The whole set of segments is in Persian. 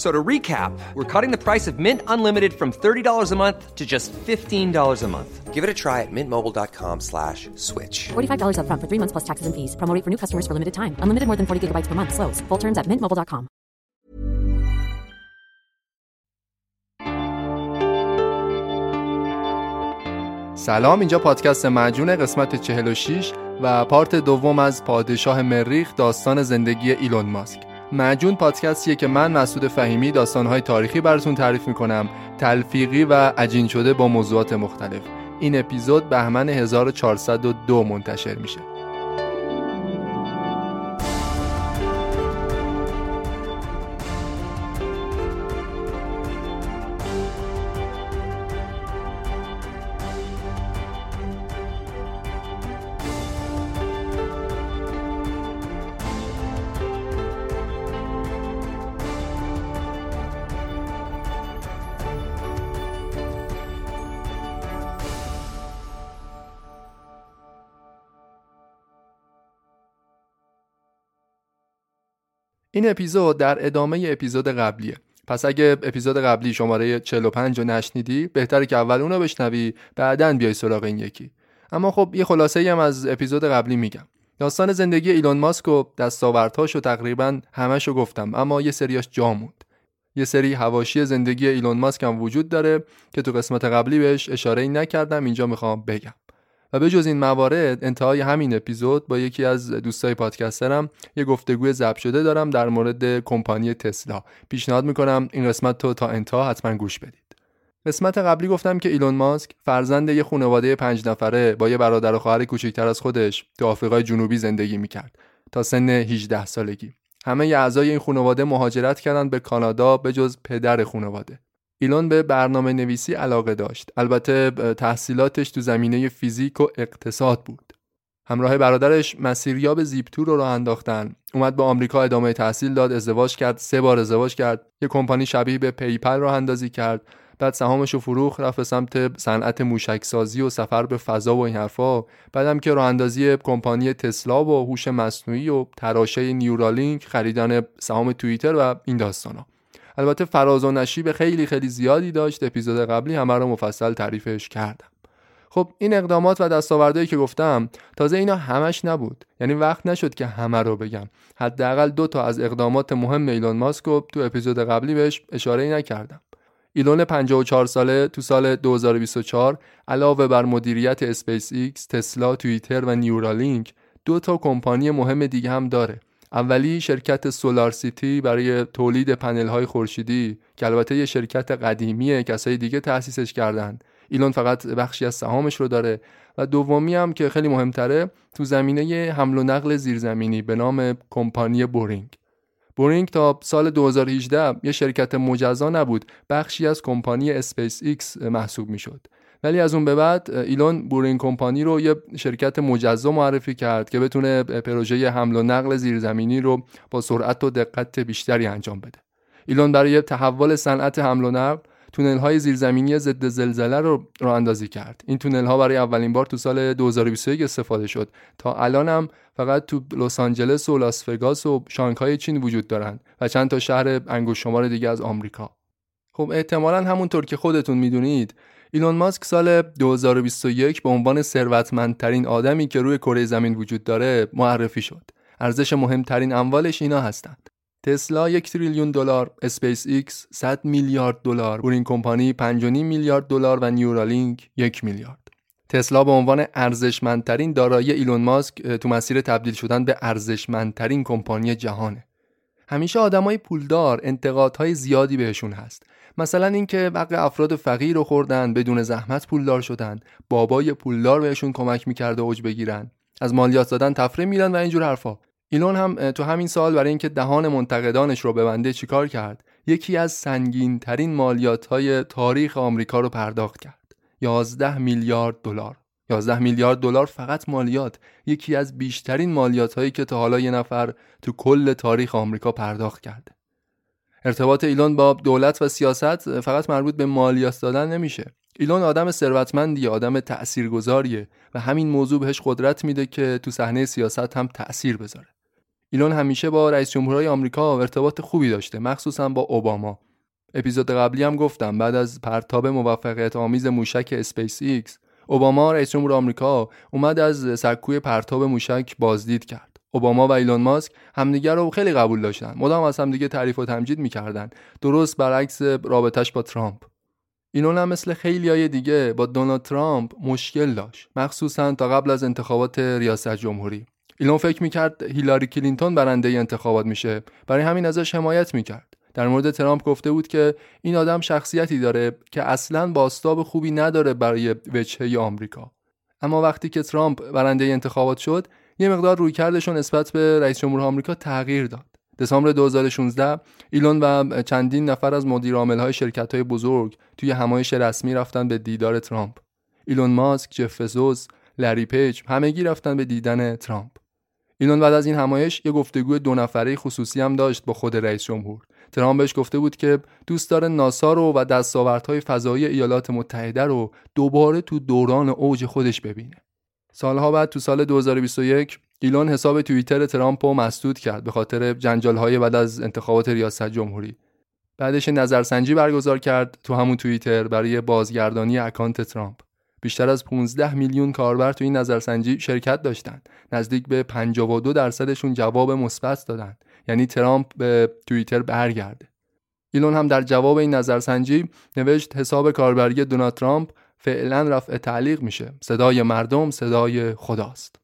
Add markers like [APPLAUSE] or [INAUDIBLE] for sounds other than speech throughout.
So to recap, we're cutting the price of Mint Unlimited from $30 a month to just $15 a month. Give it a try at mintmobile.com slash switch. $45 upfront for three months plus taxes and fees. Promo rate for new customers for limited time. Unlimited more than 40 gigabytes per month. Slows. Full terms at mintmobile.com. سلام اینجا پادکست مجون قسمت 46 و پارت دوم از پادشاه مریخ داستان زندگی ایلون ماسک معجون پادکستیه که من مسعود فهیمی داستانهای تاریخی براتون تعریف می‌کنم. تلفیقی و عجین شده با موضوعات مختلف. این اپیزود بهمن 1402 منتشر میشه. این اپیزود در ادامه اپیزود قبلیه. پس اگه اپیزود قبلی شماره 45 رو نشنیدی بهتره که اول اونو بشنوی بعدا بیای سراغ این یکی. اما خب یه خلاصه ای هم از اپیزود قبلی میگم. داستان زندگی ایلون ماسک و دستاوردهاشو تقریبا همشو گفتم اما یه سریاش جا موند. یه سری هواشی زندگی ایلون ماسک هم وجود داره که تو قسمت قبلی بهش اشاره نکردم اینجا می‌خوام بگم. و به جز این موارد انتهای همین اپیزود با یکی از دوستای پادکسترم یه گفتگوی ضبط شده دارم در مورد کمپانی تسلا. پیشنهاد می‌کنم این قسمت تو تا انتها حتما گوش بدید. قسمت قبلی گفتم که ایلون ماسک فرزند یه خانواده پنج نفره با یه برادر و خواهر کوچکتر از خودش تو آفریقای جنوبی زندگی می‌کرد تا سن 18 سالگی. همه اعضای این خانواده مهاجرت کردن به کانادا به جز پدر خانواده. ایلون به برنامه نویسی علاقه داشت. البته تحصیلاتش تو زمینه فیزیک و اقتصاد بود. همراه برادرش مسیریاب Zip2 رو راه انداختن. اومد به آمریکا ادامه تحصیل داد ازدواج کرد سه بار ازدواج کرد. یه کمپانی شبیه به PayPal راه اندازی کرد. بعد سهامش رو فروخت رفت به سمت صنعت موشکسازی و سفر به فضا و این حرفا. بعدم که راه اندازی کمپانی تسلا و هوش مصنوعی و تراشه نیورالینک خریدن سهام توییتر و این داستانا. البته فراز و نشیب خیلی خیلی زیادی داشت. اپیزود قبلی همه رو مفصل تعریفش کردم. خب این اقدامات و دستاوردهایی که گفتم تازه اینا همش نبود. یعنی وقت نشد که همه رو بگم. حداقل دو تا از اقدامات مهم ایلون ماسک رو تو اپیزود قبلی بهش اشاره نکردم. ایلون 54 ساله تو سال 2024 علاوه بر مدیریت اسپیس ایکس، تسلا، توییتر و نیورالینک دو تا کمپانی مهم دیگه هم داره. اولی شرکت SolarCity برای تولید پنل های خورشیدی که البته یه شرکت قدیمیه کسای دیگه تأسیسش کردن. ایلون فقط بخشی از سهامش رو داره. و دومی هم که خیلی مهمتره تو زمینه حمل و نقل زیرزمینی به نام کمپانی Boring. Boring تا سال 2018 یه شرکت مجزا نبود بخشی از کمپانی اسپیس ایکس محسوب می‌شد. ولی از اون به بعد ایلون Boring Company رو یه شرکت مجزا معرفی کرد که بتونه پروژه حمل و نقل زیرزمینی رو با سرعت و دقت بیشتری انجام بده. ایلون برای تحول صنعت حمل و نقل تونل های زیرزمینی ضد زلزله رو راه اندازی کرد. این تونل ها برای اولین بار تو سال 2021 استفاده شد. تا الان هم فقط تو لس آنجلس و لاس وگاس و شانگهای چین وجود دارند و چند تا شهر انگشت شمار دیگه از آمریکا. خب احتمالا همونطور که خودتون می‌دونید ایلون ماسک سال 2021 به عنوان ثروتمندترین آدمی که روی کره زمین وجود داره معرفی شد. ارزش مهمترین اموالش اینا هستند. تسلا یک تریلیون دلار، اسپیس ایکس 100 میلیارد دلار، Boring Company 5.5 میلیارد دلار و نیورالینک یک میلیارد. تسلا به عنوان ارزشمندترین دارایی ایلون ماسک تو مسیر تبدیل شدن به ارزشمندترین کمپانی جهانه. همیشه آدمای پولدار انتقادهای زیادی بهشون هست. مثلا اینکه بقیه افراد فقیر رو خوردن بدون زحمت پولدار شدن. بابای پولدار بهشون کمک می‌کرده اوج بگیرن. از مالیات دادن تفره میرن و اینجور حرفا. ایلون هم تو همین سال برای اینکه دهان منتقدانش رو ببنده چیکار کرد؟ یکی از سنگین ترین مالیات های تاریخ آمریکا رو پرداخت کرد. 11 میلیارد دلار. 11 میلیارد دلار فقط مالیات. یکی از بیشترین مالیات هایی که تا حالا یه نفر تو کل تاریخ آمریکا پرداخت کرده ارتباط ایلون با دولت و سیاست فقط مربوط به مالیات دادن نمیشه. ایلون آدم ثروتمندی آدم تاثیرگذاریه و همین موضوع بهش قدرت میده که تو صحنه سیاست هم تاثیر بذاره. ایلون همیشه با رئیس جمهورهای آمریکا ارتباط خوبی داشته مخصوصا با اوباما. اپیزود قبلی هم گفتم بعد از پرتاب موفقیت آمیز موشک اسپیس ایکس اوباما رئیس جمهور آمریکا اومد از سکوی پرتاب موشک بازدید کرد. اوباما و ایلون ماسک همدیگر رو خیلی قبول داشتن. مدام از همدیگه تعریف و تمجید می‌کردن. درست برعکس رابطش با ترامپ. ایلون هم مثل خیلی های دیگه با دونالد ترامپ مشکل داشت. مخصوصا تا قبل از انتخابات ریاست جمهوری. ایلون فکر می‌کرد هیلاری کلینتون برنده انتخابات میشه. برای همین ازش حمایت می‌کرد. در مورد ترامپ گفته بود که این آدم شخصیتی داره که اصلا بازتاب خوبی نداره برای وجهه آمریکا. اما وقتی که ترامپ برنده انتخابات شد یه مقدار رویکردشون نسبت به رئیس جمهور آمریکا تغییر داد. دسامبر 2016 ایلون و چندین نفر از مدیر های شرکت های بزرگ توی همایش رسمی رفتن به دیدار ترامپ. ایلون ماسک، جف بزوس، لری پیج همگی رفتن به دیدن ترامپ. ایلون بعد از این همایش یه گفتگوی دو نفره خصوصی هم داشت با خود رئیس جمهور ترامپ بهش گفته بود که دوست داره ناسا رو و دستاوردهای فضایی ایالات متحده رو دوباره تو دوران اوج خودش ببینه. سالها بعد تو سال 2021 ایلون حساب توییتر ترامپ رو مسدود کرد به خاطر جنجالهای بعد از انتخابات ریاست جمهوری. بعدش نظرسنجی برگزار کرد تو همون توییتر برای بازگردانی اکانت ترامپ. بیشتر از 15 میلیون کاربر تو این نظرسنجی شرکت داشتند. نزدیک به 52 درصدشون جواب مثبت دادند. یعنی ترامپ به توییتر برگرده. ایلون هم در جواب این نظرسنجی نوشت حساب کاربری دونالد ترامپ فعلا رفع تعلیق میشه. صدای مردم صدای خداست.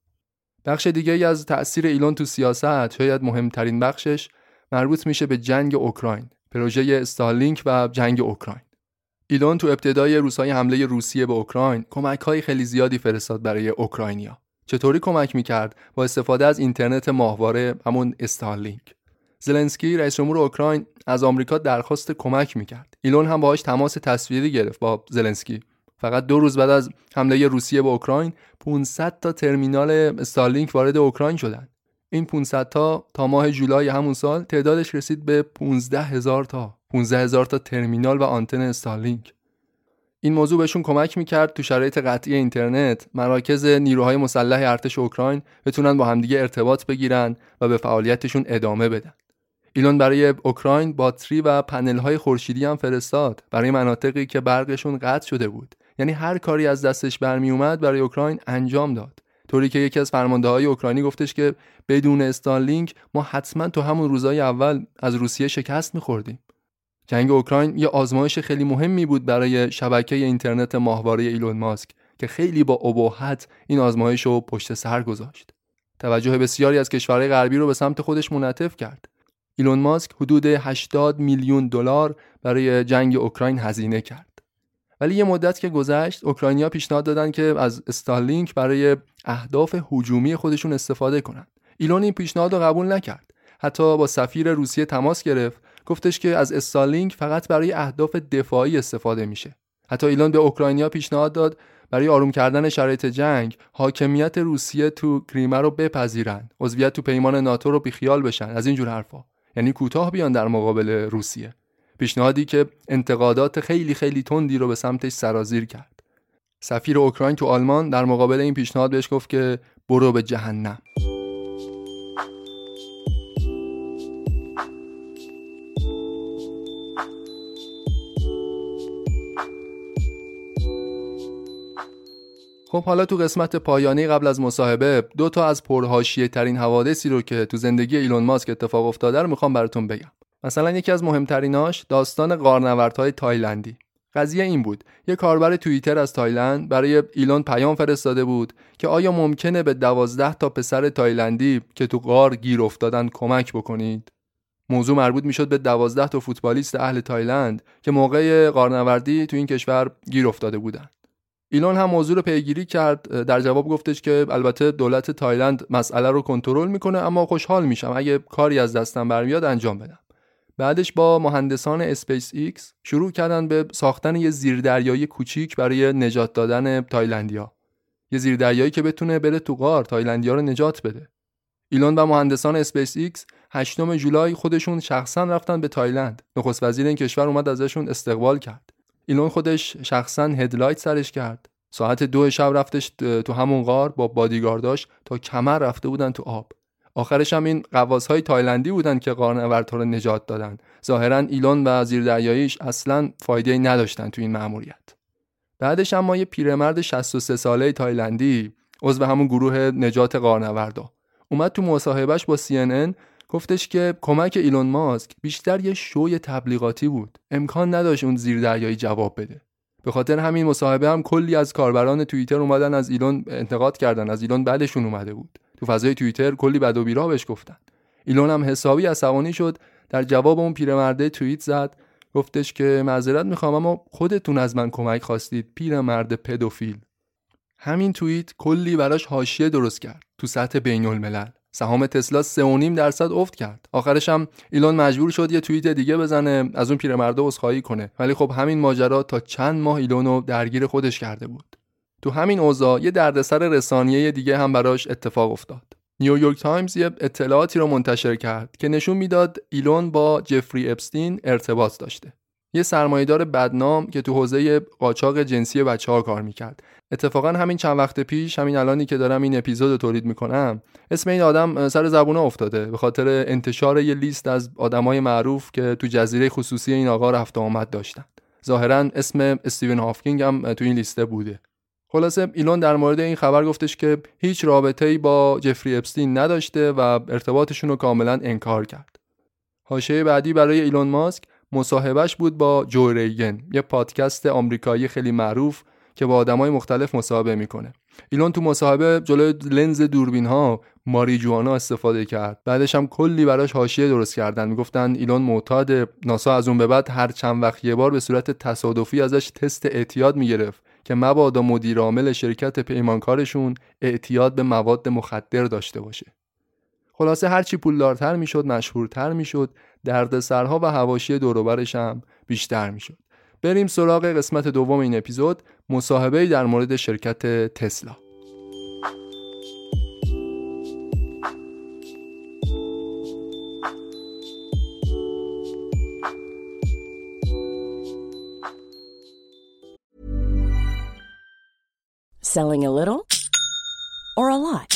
بخش دیگه ای از تأثیر ایلون تو سیاست شاید مهمترین بخشش مربوط میشه به جنگ اوکراین. پروژه استارلینک و جنگ اوکراین. ایلون تو ابتدای روزهای حمله روسیه به اوکراین کمک های خیلی زیادی فرستاد برای اوکراینیا. چطوری کمک می‌کرد؟ با استفاده از اینترنت ماهواره همون استارلینک. زلنسکی رئیس جمهور اوکراین از آمریکا درخواست کمک می‌کرد. ایلون هم باهاش تماس تصویری گرفت با زلنسکی. فقط دو روز بعد از حمله روسیه به اوکراین 500 تا ترمینال استارلینک وارد اوکراین شدند. این 500 تا تا ماه جولای همون سال تعدادش رسید به 15 هزار تا. 15 هزار تا ترمینال و آنتن استارلینک این موضوع بهشون کمک می‌کرد تو شرایط قطعی اینترنت مراکز نیروهای مسلح ارتش اوکراین بتونن با همدیگه ارتباط بگیرن و به فعالیتشون ادامه بدن. ایلون برای اوکراین باتری و پنل های خورشیدی هم فرستاد برای مناطقی که برقشون قطع شده بود. یعنی هر کاری از دستش برمی اومد برای اوکراین انجام داد. طوری که یکی از فرمانده های اوکراینی گفتش که بدون استالینک ما حتما تو همون روزهای اول از روسیه شکست میخوردیم. جنگ اوکراین یه آزمایش خیلی مهمی بود برای شبکه اینترنت ماهواره ایلون ماسک که خیلی با ابهت این آزمایش رو پشت سر گذاشت. توجه بسیاری از کشورهای غربی رو به سمت خودش منعطف کرد. ایلون ماسک حدود 80 میلیون دلار برای جنگ اوکراین هزینه کرد. ولی یه مدت که گذشت اوکراینیا پیشنهاد دادن که از استارلینک برای اهداف هجومی خودشون استفاده کنند. ایلون این پیشنهاد رو قبول نکرد. حتی با سفیر روسیه تماس گرفت گفتش که از استالینک فقط برای اهداف دفاعی استفاده میشه. حتی ایلان به اوکراینیا پیشنهاد داد برای آروم کردن شرایط جنگ حاکمیت روسیه تو کریمه رو بپذیرن عضویت تو پیمان ناتو رو بیخیال بشن. از اینجور حرفا. یعنی کوتاه بیان در مقابل روسیه. پیشنهادی که انتقادات خیلی خیلی تندی رو به سمتش سرازیر کرد. سفیر اوکراین تو آلمان در مقابل این پیشنهاد بهش گفت که برو به جهنم. خب حالا تو قسمت پایانی قبل از مصاحبه دو تا از پرهاشیه ترین حوادثی رو که تو زندگی ایلون ماسک اتفاق افتاده رو می‌خوام براتون بگم. مثلا یکی از مهمتریناش داستان غارنوردهای تایلندی. قضیه این بود. یه کاربر توییتر از تایلند برای ایلون پیام فرستاده بود که آیا ممکنه به دوازده تا پسر تایلندی که تو غار گیر افتادن کمک بکنید؟ موضوع مربوط می‌شد به دوازده تا فوتبالیست اهل تایلند که موقع غارنوردی تو این کشور گیر افتاده بودند ایلون هم موضوع رو پیگیری کرد در جواب گفتش که البته دولت تایلند مسئله رو کنترل می‌کنه اما خوشحال میشم. اگه کاری از دستم برمیاد انجام بدم. بعدش با مهندسان اسپیس ایکس شروع کردن به ساختن یه زیردریایی کوچیک برای نجات دادن تایلندیا. یه زیردریایی که بتونه بره تو غار تایلندیا رو نجات بده. ایلون و مهندسان اسپیس ایکس 8 جولای خودشون شخصا رفتن به تایلند. نخست وزیر این کشور اومد ازشون استقبال کرد. ایلون خودش شخصا headlight سرش کرد. ساعت دو شب رفتش تو همون غار با بادیگارداش تا کمر رفته بودن تو آب. آخرش هم این های تایلندی بودن که غارنوردا رو نجات دادن. ظاهرا ایلون و زیردریاییش اصلا فایده نداشتن تو این مأموریت. بعدش هم ما یه پیرمرد 63 ساله تایلندی عضو همون گروه نجات غارنوردا. اومد تو مصاحبهش با CNN گفتش که کمک ایلون ماسک بیشتر یه شوی تبلیغاتی بود. امکان نداشت اون زیر دریایی جواب بده. به خاطر همین مصاحبه هم کلی از کاربران توییتر اومدن از ایلون انتقاد کردن از ایلون بدشون اومده بود. تو فضای توییتر کلی بد و بیراه بهش گفتن. ایلون هم حسابی عصبانی شد در جواب اون پیرمرده توییت زد گفتش که معذرت می‌خوام اما خودتون از من کمک خواستید پیرمرد پدوفیل. همین توییت کلی براش حاشیه درست کرد تو سطح بین الملل سهام تسلا 3.5 درصد افت کرد. آخرش هم ایلون مجبور شد یه توییت دیگه بزنه از اون پیرمرده عذرخواهی کنه. ولی خب همین ماجرا تا چند ماه ایلونو درگیر خودش کرده بود. تو همین اوضاع یه دردسر رسانیه دیگه هم براش اتفاق افتاد. نیویورک تایمز یه اطلاعاتی رو منتشر کرد که نشون می‌داد ایلون با جفری اپستین ارتباط داشته. یه سرمایهدار بدنام که تو حوزه قاچاق جنسی بچه ها کار می‌کرد. اتفاقا همین چند وقت پیش همین الانی که دارم این اپیزود تولید می‌کنم اسم این آدم سر زبونه افتاده. به خاطر انتشار یه لیست از آدمای معروف که تو جزیره خصوصی این آقا رفت آمد داشتن. ظاهرا اسم استیون هاوکینگ هم تو این لیسته بوده. خلاصه ایلون در مورد این خبر گفتش که هیچ رابطه‌ای با جفری اپستین نداشته و ارتباطشون رو کاملا انکار کرد. حاشیه بعدی برای ایلون ماسک مصاحبهش بود با جو ریگن یه پادکست آمریکایی خیلی معروف که با آدمای مختلف مصاحبه می‌کنه. ایلون تو مصاحبه جلوی لنز دوربین ها ماریجوانا استفاده کرد. بعدش هم کلی براش حاشیه درست کردن. می‌گفتن ایلون معتاد ناسا از اون به بعد هر چند وقت یه بار به صورت تصادفی ازش تست اعتیاد می‌گرفت که مبادا مدیر عامل شرکت پیمانکارشون اعتیاد به مواد مخدر داشته باشه. خلاصه هرچی پولدارتر می‌شد مشهورتر می‌شد دردسرها و هواشی دوروبرش هم بیشتر می‌شد. بریم سراغ قسمت دوم این اپیزود مصاحبه در مورد شرکت تسلا Selling a little or a lot?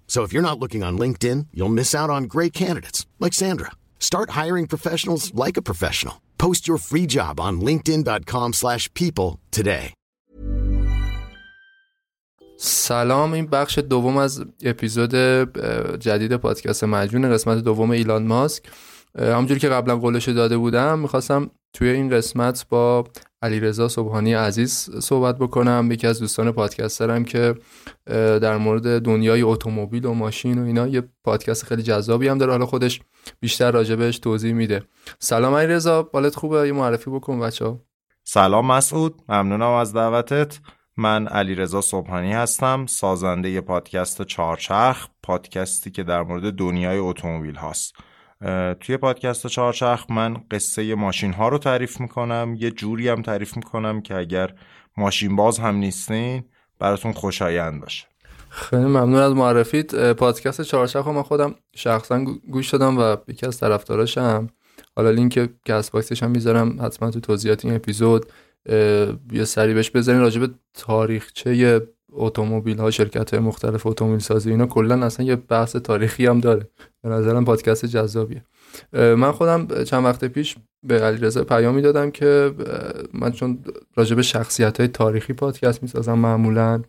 So if you're not looking on LinkedIn, you'll miss out on great candidates like Sandra. Start hiring professionals like a professional. Post your free job on linkedin.com slash people today. سلام این بخش دوم از اپیزود جدید پادکست مجون قسمت دوم ایلان ماسک همونجوری که قبلا قولش داده بودم میخواستم توی این قسمت با علیرضا صبحانی عزیز صحبت بکنم. یکی از دوستان پادکسترم که در مورد دنیای اتومبیل و ماشین و اینا یه پادکست خیلی جذابی هم داره. حالا خودش بیشتر راجبش توضیح میده. سلام علیرضا بالت خوبه؟ یه معرفی بکن بچه سلام مسعود ممنونم از دعوتت. من علیرضا صبحانی هستم سازنده پادکست چهارچرخ پادکستی که در مورد دنیای اتومبیل هاست. توی پادکست چهارچرخ من قصه ماشین ها رو تعریف می‌کنم. یه جوری هم تعریف می‌کنم که اگر ماشین باز هم نیستین براتون خوشایند باشه. خیلی ممنون از معرفیت. پادکست چهارچرخ من خودم شخصا گوش دادم و یکی از طرفداراشم. حالا لینک Castbox ش هم می‌ذارم حتما تو توضیحات این اپیزود. یه سری بهش بزنین راجع به تاریخچه اتومبیل ها شرکت های مختلف اتومبیل سازی اینا کلا اصلا یه بحث تاریخی هم داره. به نظرم پادکست جذابیه. من خودم چند وقت پیش به علیرضا پیامی دادم که من چون راجع به شخصیت های تاریخی پادکست می‌سازم معمولا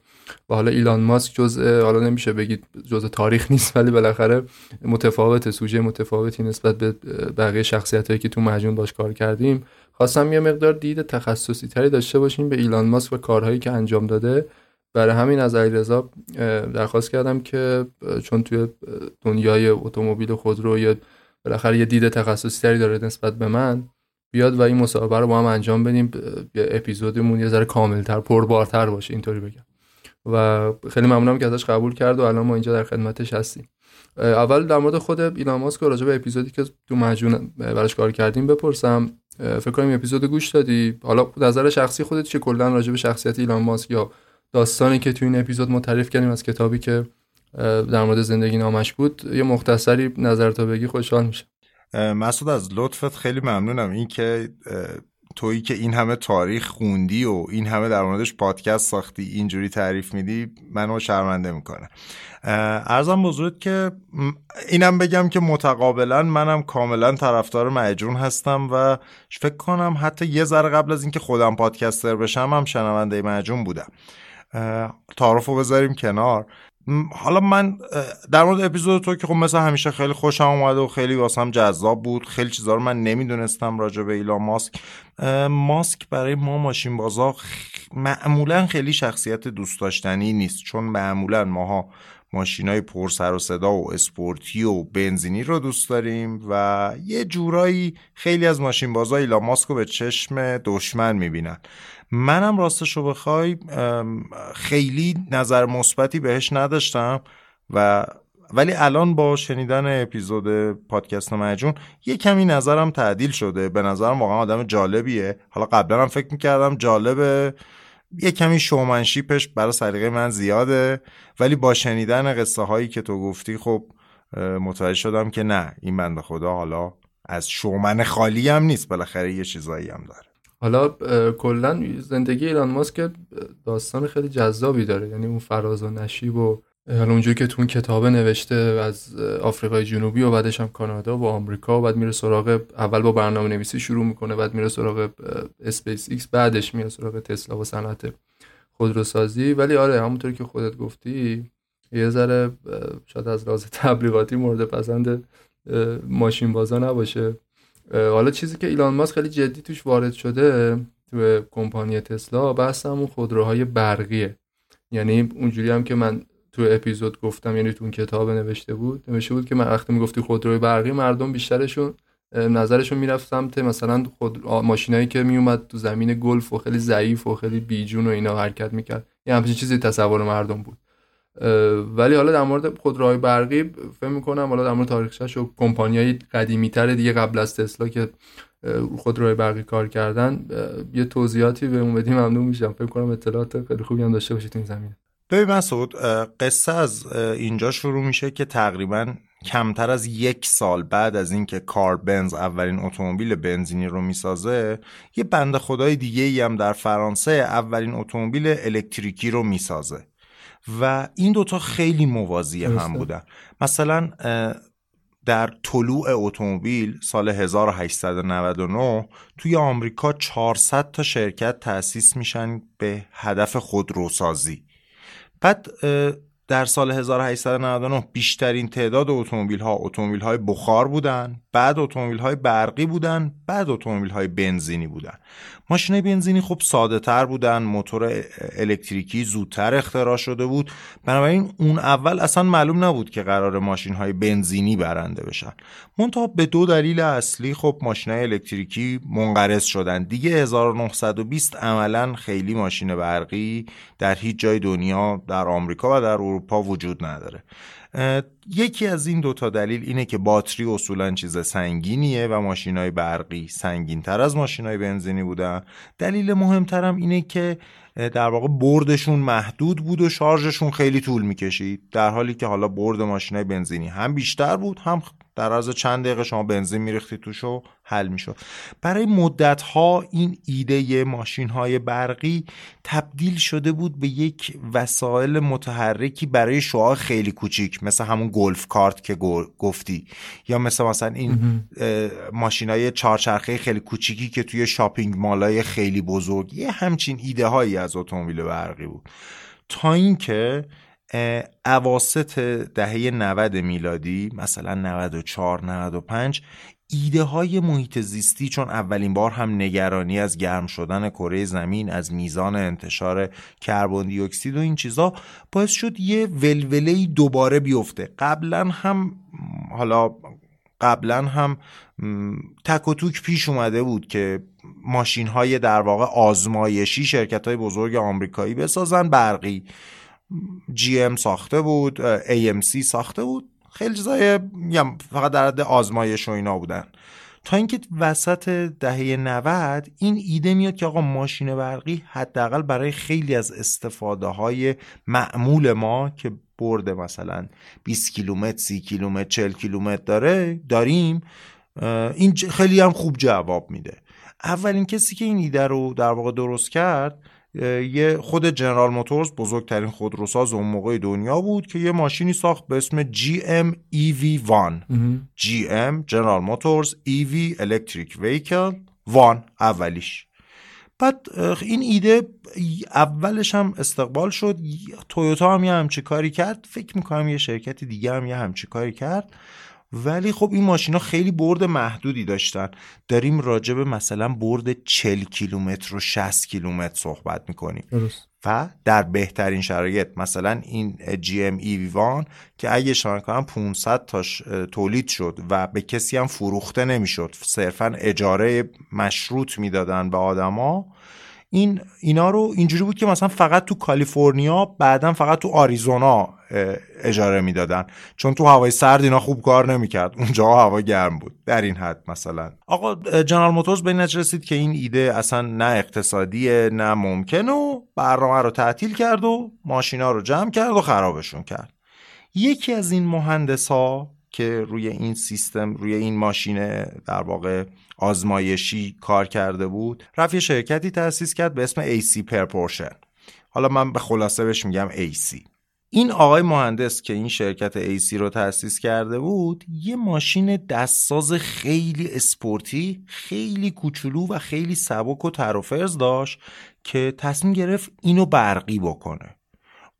و حالا ایلان ماسک جزء حالا نمیشه بگید جزء تاریخ [LAUGHS] نیست ولی بالاخره متفاوت سوژه متفاوتی نسبت به بقیه شخصیت هایی که تو مجموع باش کار کردیم. خواستم یه مقدار دید تخصصی تری داشته باشیم به ایلان ماسک و کارهایی که انجام داده. برای همین از علیرضا درخواست کردم که چون توی دنیای اتومبیل خودرو یه بالاخره یه دید تخصصی تری داره نسبت به من بیاد و این مسابقه رو با هم انجام بدیم یه اپیزودمون یه ذره کاملتر پربارتر باشه اینطوری بگم. و خیلی ممنونم که ازش قبول کرد و الان ما اینجا در خدمتش هستیم. اول در مورد خود ایلان ماسک راجع به اپیزودی که تو مجون براش کار کردیم بپرسم. فکر کنم اپیزود گوش دادی. حالا نظر شخصی خودت چه کلا راجع به شخصیت ایلان ماسک یا داستانی که تو این اپیزود ما تعریف کردیم از کتابی که در مورد زندگی نامش بود یه مختصری نظر تا بگی خوشحال میشه مسعود از لطفت خیلی ممنونم. این که تویی که این همه تاریخ خوندی و این همه در موردش پادکست ساختی اینجوری تعریف میدی منو شرمنده می‌کنه. ارزم بزرگ که اینم بگم که متقابلا منم کاملا طرفدار معجون هستم و فکر کنم حتی یه ذره قبل از اینکه خودم پادکستر بشم هم شنونده معجون بودم. تعارف رو بذاریم کنار. حالا من در مورد اپیزود تو که خب مثل همیشه خیلی خوشم اومده و خیلی واسم جذاب بود. خیلی چیزا رو من نمی‌دونستم راجع به ایلان ماسک. ماسک برای ما ماشین بازا معمولا خیلی شخصیت دوست داشتنی نیست. چون معمولا ماها ماشین های پر سر و صدا و اسپورتی و بنزینی رو دوست داریم و یه جورایی خیلی از ماشین بازا ایلان ماسک رو به چشم دشمن می‌بینن. منم راستش رو بخوای خیلی نظر مثبتی بهش نداشتم و ولی الان با شنیدن اپیزود پادکست مجون یه کمی نظرم تعدیل شده. به نظرم واقعا آدم جالبیه. حالا قبلا هم فکر می‌کردم جالبه. یه کمی شومنشیپش برای سلیقه من زیاده. ولی با شنیدن قصه هایی که تو گفتی خب متوجه شدم که نه این بنده خدا حالا از شومن خالی هم نیست. بالاخره یه چیزایی هم داره. حالا کلا زندگی ایلان ماسک داستان خیلی جذابی داره. یعنی اون فراز و نشیب و حالا اونجوری که تو اون کتابه نوشته از آفریقای جنوبی و بعدش هم کانادا و آمریکا و بعد میره سراغ اول با برنامه نویسی شروع می‌کنه بعد میره سراغ اسپیس ایکس بعدش میره سراغ تسلا و صنعت خودروسازی. ولی آره همونطوری که خودت گفتی یه ذره شاید از لحاظ تبلیغاتی مورد پسند ماشین بازا نباشه. حالا چیزی که ایلان ماسک خیلی جدی توش وارد شده تو کمپانی تسلا بحث همون خودروهای برقیه. یعنی اونجوری هم که من تو اپیزود گفتم یعنی تو اون کتاب نوشته بود نوشته بود که من وقتی می‌گفتی خودروی برقی مردم بیشترشون نظرشون می‌رفت سمت مثلا خود ماشینایی که میومد تو زمین گلف و خیلی ضعیف و خیلی بیجون و اینا حرکت می‌کرد. یه همچین چیزی تصور مردم بود. ولی حالا در مورد خودروهای برقی فکر می‌کنم حالا در مورد تاریخش و کمپانیای قدیمی تر دیگه قبل از تسلا که خودروهای برقی کار کردن یه توضیحاتی بهمون بدیم ممنون میشم. فکر کنم اطلاعات خیلی خوبی هم داشته باشید این زمینه. ببین مسعود قصه از اینجا شروع میشه که تقریبا کمتر از یک سال بعد از اینکه کار بنز اولین اتومبیل بنزینی رو می‌سازه یه بند خدای دیگه ای هم در فرانسه اولین اتومبیل الکتریکی رو می‌سازه. و این دوتا خیلی موازی هم بودن. مثلا در طلوع اتومبیل سال 1899 توی آمریکا 400 تا شرکت تأسیس میشن به هدف خودروسازی. بعد در سال 1899 بیشترین تعداد اتومبیل ها اتومبیل های بخار بودن بعد اتومبیل های برقی بودن بعد اتومبیل های بنزینی بودن. ماشین بنزینی خب ساده تر بودن موتور الکتریکی زودتر اختراع شده بود. بنابراین اون اول اصلا معلوم نبود که قرار ماشین های بنزینی برنده بشن. منتها به دو دلیل اصلی خب ماشین های الکتریکی منقرض شدن. دیگه 1920 عملا خیلی ماشین برقی در هیچ جای دنیا در آمریکا و در اروپا وجود نداره. یکی از این دوتا دلیل اینه که باتری اصولا چیز سنگینیه و ماشین های برقی سنگین تر از ماشین های بنزینی بودن. دلیل مهمترم اینه که در واقع بردشون محدود بود و شارژشون خیلی طول می‌کشید. در حالی که حالا برد ماشین های بنزینی هم بیشتر بود هم در عرض چند دقیقه شما بنزین میریختی توش و حل می‌شد. برای مدت ها این ایده ماشین های برقی تبدیل شده بود به یک وسایل متحرکی برای شعاع خیلی کوچیک مثل همون گلف کارت که گفتی. یا مثل مثلا این ماشین های چهارچرخه خیلی کوچیکی که توی شاپینگ مالای خیلی بزرگ. یه همچین ایده هایی از اتومبیل برقی بود. تا اینکه اواسط دهه 90 میلادی مثلا 94 95 ایده های محیط زیستی چون اولین بار هم نگرانی از گرم شدن کره زمین از میزان انتشار کربن دی اکسید و این چیزا باعث شد یه ولوله دوباره بیفته. قبلا هم حالا قبلا هم تک و توک پیش اومده بود که ماشین های در واقع آزمایشی شرکت های بزرگ آمریکایی بسازن برقی جی ام ساخته بود سی ساخته بود. خیلی چیزای فقط در حد آزمایش و اینا بودن. تا اینکه وسط دهه 90 این ایده میاد که آقا ماشین برقی حداقل برای خیلی از استفاده های معمول ما که برده مثلا 20 کیلومتر 30 کیلومتر 40 کیلومتر داره داریم این خیلی هم خوب جواب میده. اولین کسی که این ایده رو در واقع درست کرد یه خود جنرال موتورز بزرگترین خودروساز اون موقع دنیا بود که یه ماشینی ساخت به اسم GM EV1 GM جنرال موتورز EV Electric Vehicle 1 اولیش. بعد این ایده اولش هم استقبال شد. تویوتا هم یه همچی کاری کرد. فکر می‌کنم یه شرکت دیگه هم یه همچی کاری کرد. ولی خب این ماشینا خیلی برد محدودی داشتن. داریم راجع به مثلا برد 40 کیلومتر و 60 کیلومتر صحبت می‌کنیم. درست. و در بهترین شرایط مثلا این جی ام ای ویوان که اگه شما کنم 500 تاش تولید شد و به کسی هم فروخته نمی‌شد. صرفا اجاره مشروط می‌دادن به آدما. این اینا رو اینجوری بود که مثلا فقط تو کالیفرنیا بعدا فقط تو آریزونا اجاره می‌دادن. چون تو هوای سرد اینا خوب کار نمی‌کرد. اونجا هوا گرم بود. در این حد مثلا. آقا جنرال موتورز به نتیجه رسید که این ایده اصلا نه اقتصادیه نه ممکن و برنامه رو تعطیل کرد و ماشینا رو جمع کرد و خرابشون کرد. یکی از این مهندس ها که روی این سیستم روی این ماشین در واقع آزمایشی کار کرده بود رفت یه شرکتی تأسیس کرد به اسم AC Propulsion حالا من به خلاصه بهش میگم AC این آقای مهندس که این شرکت AC رو تأسیس کرده بود یه ماشین دستساز خیلی اسپورتی خیلی کوچولو و خیلی سبک و تر داشت که تصمیم گرفت اینو برقی بکنه.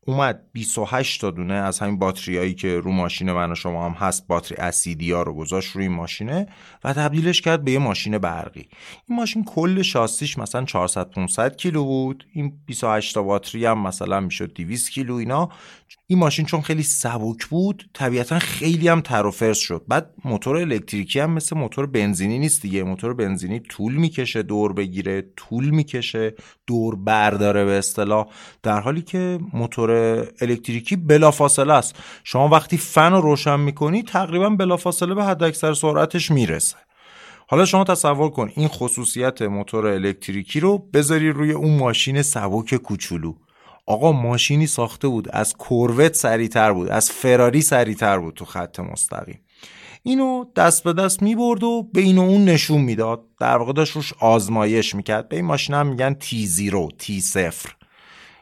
اومد 28 تا دونه از همین باتریایی که رو ماشین من و شما هم هست باتری اسیدی ها رو گذاشت روی ماشینه و تبدیلش کرد به یه ماشین برقی. این ماشین کل شاستیش مثلا 400 500 کیلو بود. این 28 تا باتری هم مثلا می‌شد 200 کیلو اینا. این ماشین چون خیلی سبک بود طبیعتا خیلی هم تر شد. بعد موتور الکتریکی هم مثل موتور بنزینی نیست دیگه. موتور بنزینی طول می‌کشه دور بگیره طول می‌کشه دور برداره به اصطلاح. در حالی که موتور الکتریکی بلافاصله است. شما وقتی فن رو روشن می‌کنی تقریبا بلافاصله به حد اکثر سرعتش می‌رسه. حالا شما تصور کن این خصوصیت موتور الکتریکی رو بذاری روی اون ماشین سبک کوچولو. آقا ماشینی ساخته بود از کوروت سریعتر بود از فراری سریعتر بود تو خط مستقیم. اینو دست به دست به این و اون نشون می‌داد. در واقع داشت روش آزمایش می‌کرد. به این ماشین هم میگن تی زیرو تی صفر.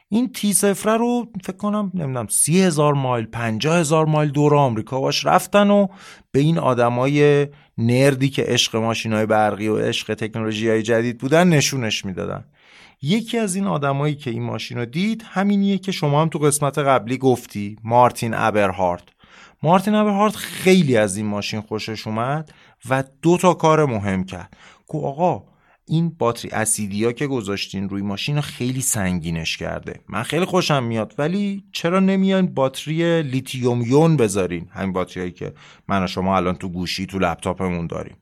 این تی سفره رو فکر کنم نمی‌دونم سی هزار مایل پنجاه هزار مایل دور آمریکا باش رفتن و به این آدمای نردی که عشق ماشین های برقی و عشق تکنولوژی های جدید بودن نشونش می‌دادن. یکی از این آدمایی که این ماشین رو دید همینیه که شما هم تو قسمت قبلی گفتی مارتین ابرهارت مارتین ابرهارت خیلی از این ماشین خوشش اومد و دو تا کار مهم کرد. گو آقا این باتری اسیدیا که گذاشتین روی ماشین خیلی سنگینش کرده. من خیلی خوشم میاد ولی چرا نمیان باتری لیتیوم یون بذارین؟ همین باتریایی که من و شما الان تو گوشی تو لپتاپمون داریم.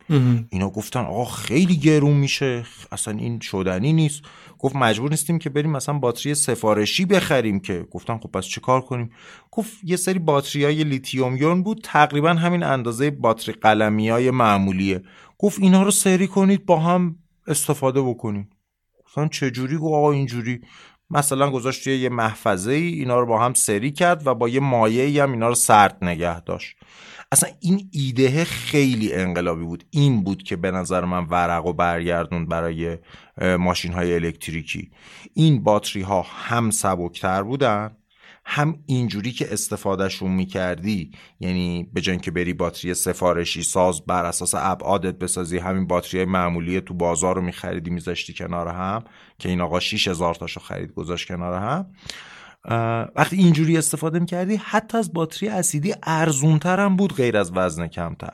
اینا گفتن آقا خیلی گرون میشه اصلا این شدنی نیست. گفت مجبور نیستیم که بریم مثلا باتری سفارشی بخریم که گفتم خب پس چه کار کنیم؟ گفت یه سری باتری های لیتیوم یون بود تقریبا همین اندازه باتری قلمی های معمولیه. گفت اینا رو سری کنید با هم استفاده بکنیم. مثلا چجوری؟ گفت آقا اینجوری. مثلا گذاشت توی یه محفظه ای اینا رو با هم سری کرد و با یه مایه هم اینا رو سرد نگه داشت. اصلا این ایده خیلی انقلابی بود. این بود که به نظر من ورق و برگردون برای ماشین های الکتریکی. این باتری ها هم سبکتر بودن هم اینجوری که استفادهشون می‌کردی یعنی به جای که بری باتری سفارشی ساز بر اساس ابعادت بسازی همین باتری معمولی تو بازار رو میخریدی میذاشتی کنار هم که این آقا 6000 تاشو خرید گذاشت کنار هم. وقتی اینجوری استفاده می‌کردی حتی از باتری اسیدی ارزونتر هم بود غیر از وزن کمتر.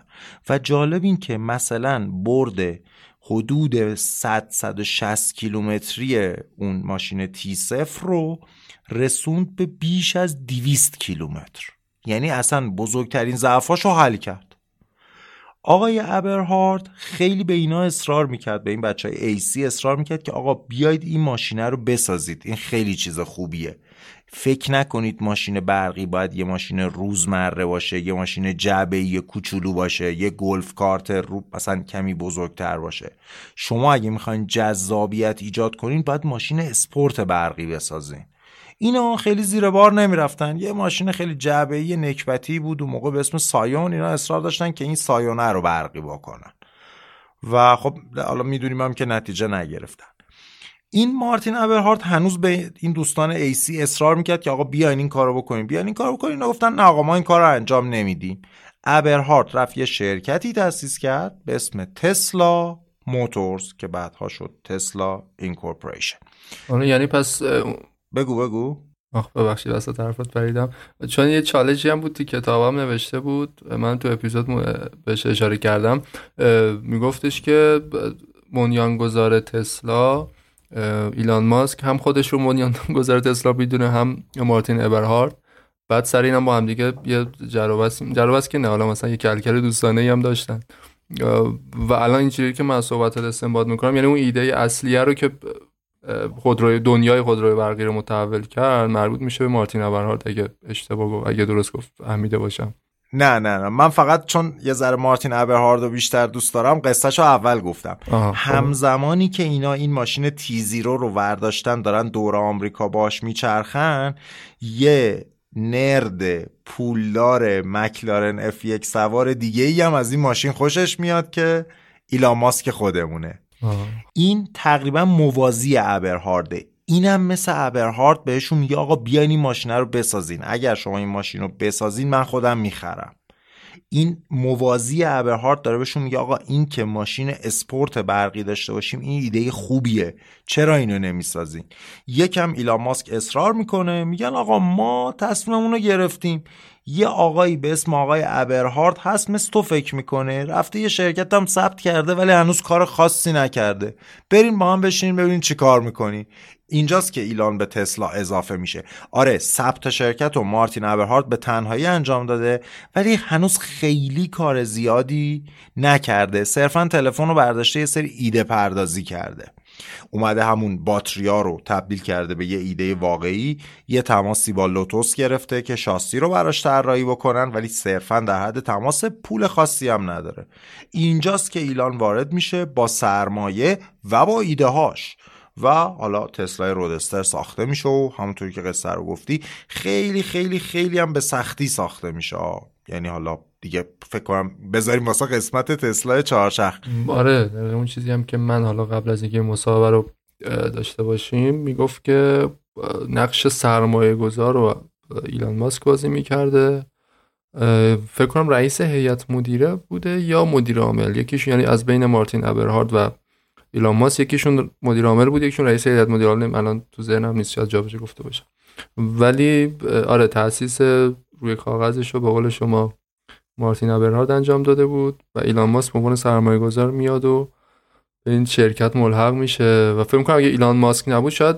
و جالب این که مثلا برد حدود 100 160 کیلومتری اون ماشین تی صفر رو رسوند به بیش از 200 کیلومتر. یعنی اصلا بزرگترین ضعفاش رو حل کرد. آقای ابرهارد خیلی به اینا اصرار می‌کرد به این بچه های AC اصرار می‌کرد که آقا بیاید این ماشینه رو بسازید. این خیلی چیز خوبیه. فکر نکنید ماشین برقی باید یه ماشین روزمره باشه یه ماشین جعبه‌ای کوچولو باشه یه golf cart رو مثلا کمی بزرگتر باشه. شما اگه می‌خواین جذابیت ایجاد کنین باید ماشین اسپورت برقی بسازین. اینا خیلی زیر بار نمی‌رفتن. یه ماشین خیلی جعبه‌ای نکبتی بود اون موقع به اسم Scion. اینا اصرار داشتن که این Scion ه رو برقی بکنن. و خب حالا می‌دونیم هم که نتیجه نگرفتن. این مارتین ابرهارت هنوز به این دوستان AC اصرار می‌کرد که آقا بیاین این کارو بکنیم. بیاین این کارو بکنیم. اینا گفتن نه آقا ما این کار رو انجام نمیدیم. ابرهارت رفت یه شرکتی تأسیس کرد به اسم Tesla Motors که بعدها شد Tesla Incorporation. یعنی پس بگو بگو. آخ ببخشید واسه طرفت پریدم. چون یه چالشی هم بود تو کتابم نوشته بود من تو اپیزود بهش اشاره کردم میگفتش که بنیانگذار تسلا ایلان ماسک هم خودش رو بنیانگذار تسلا می‌دونه هم مارتین ابرهارد. بعد سر اینم با هم دیگه یه جروبس جروبس که نه حالا مثلا یه کلکل دوستانه ای هم داشتن. و الان اینجوری که من صحبت استنباط می‌کنم یعنی اون ایده اصلیه رو که خودروی دنیای خودروی برقی رو متحول کرد مربوط میشه به مارتین ابرهارد اگه اشتباه گفت اگه درست گفت فهمیده باشم. نه نه نه. من فقط چون یه ذره مارتین ابرهارد رو بیشتر دوست دارم قصهش رو اول گفتم. خب. همزمانی که اینا این ماشین تیزیرو رو ورداشتن دارن دور آمریکا باش میچرخن یه نرد پولدار مکلارن اف یک سوار دیگه ای هم از این ماشین خوشش میاد که ایلان ماسک خودمونه. این تقریبا موازی ابرهارده اینم مثل ابرهارد بهشون میگه آقا بیاین این ماشین رو بسازین. اگر شما این ماشین رو بسازین من خودم می‌خرم. این موازی ابرهارد داره بهشون میگه آقا این که ماشین اسپورت برقی داشته باشیم این ایده خوبیه. چرا اینو نمی‌سازین یکم ایلان ماسک اصرار می‌کنه میگن آقا ما تصمیممون رو گرفتیم. یه آقایی به اسم آقای ابرهارد هست مثل تو فکر می‌کنه. رفته یه شرکت هم ثبت کرده ولی هنوز کار خاصی نکرده. برین با هم بشین ببینین چی کار می‌کنی. اینجاست که ایلان به تسلا اضافه میشه. آره ثبت شرکت و مارتین ابرهارد به تنهایی انجام داده ولی هنوز خیلی کار زیادی نکرده. صرفا تلفن رو برداشته یه سری ایده پردازی کرده. اومده همون باتریا رو تبدیل کرده به یه ایده واقعی. یه تماسی با لوتوس گرفته که شاسی رو براش طراحی بکنن ولی صرفا در حد تماس پول خاصی هم نداره. اینجاست که ایلان وارد میشه با سرمایه و با ایده هاش و حالا تسلای رودستر ساخته میشه و همونطوری که قصه رو گفتی خیلی خیلی خیلی هم به سختی ساخته میشه. یعنی حالا دیگه فکر کنم بذاریم واسه قسمت تسلا چهارچرخ آره اون چیزی هم که من حالا قبل از اینکه مصاحبه رو داشته باشیم می‌گفت که نقش سرمایه گذار رو ایلان ماسک بازی می‌کرده. فکر کنم رئیس هیئت مدیره بوده یا مدیر عامل یکیشون یعنی از بین مارتین ابرهارد و ایلان ماسک یکیشون مدیر عامل بود یکیشون رئیس هیئت مدیره الان تو ذهنم نیست شاید جابجا گفته باشم ولی آره تاسیس روی کاغذش رو به قول شما مارتین ابرهارد انجام داده بود و ایلان ماسک به عنوان سرمایه گذار میاد و به این شرکت ملحق میشه و فکر کنم اگه ایلان ماسک نبود شاید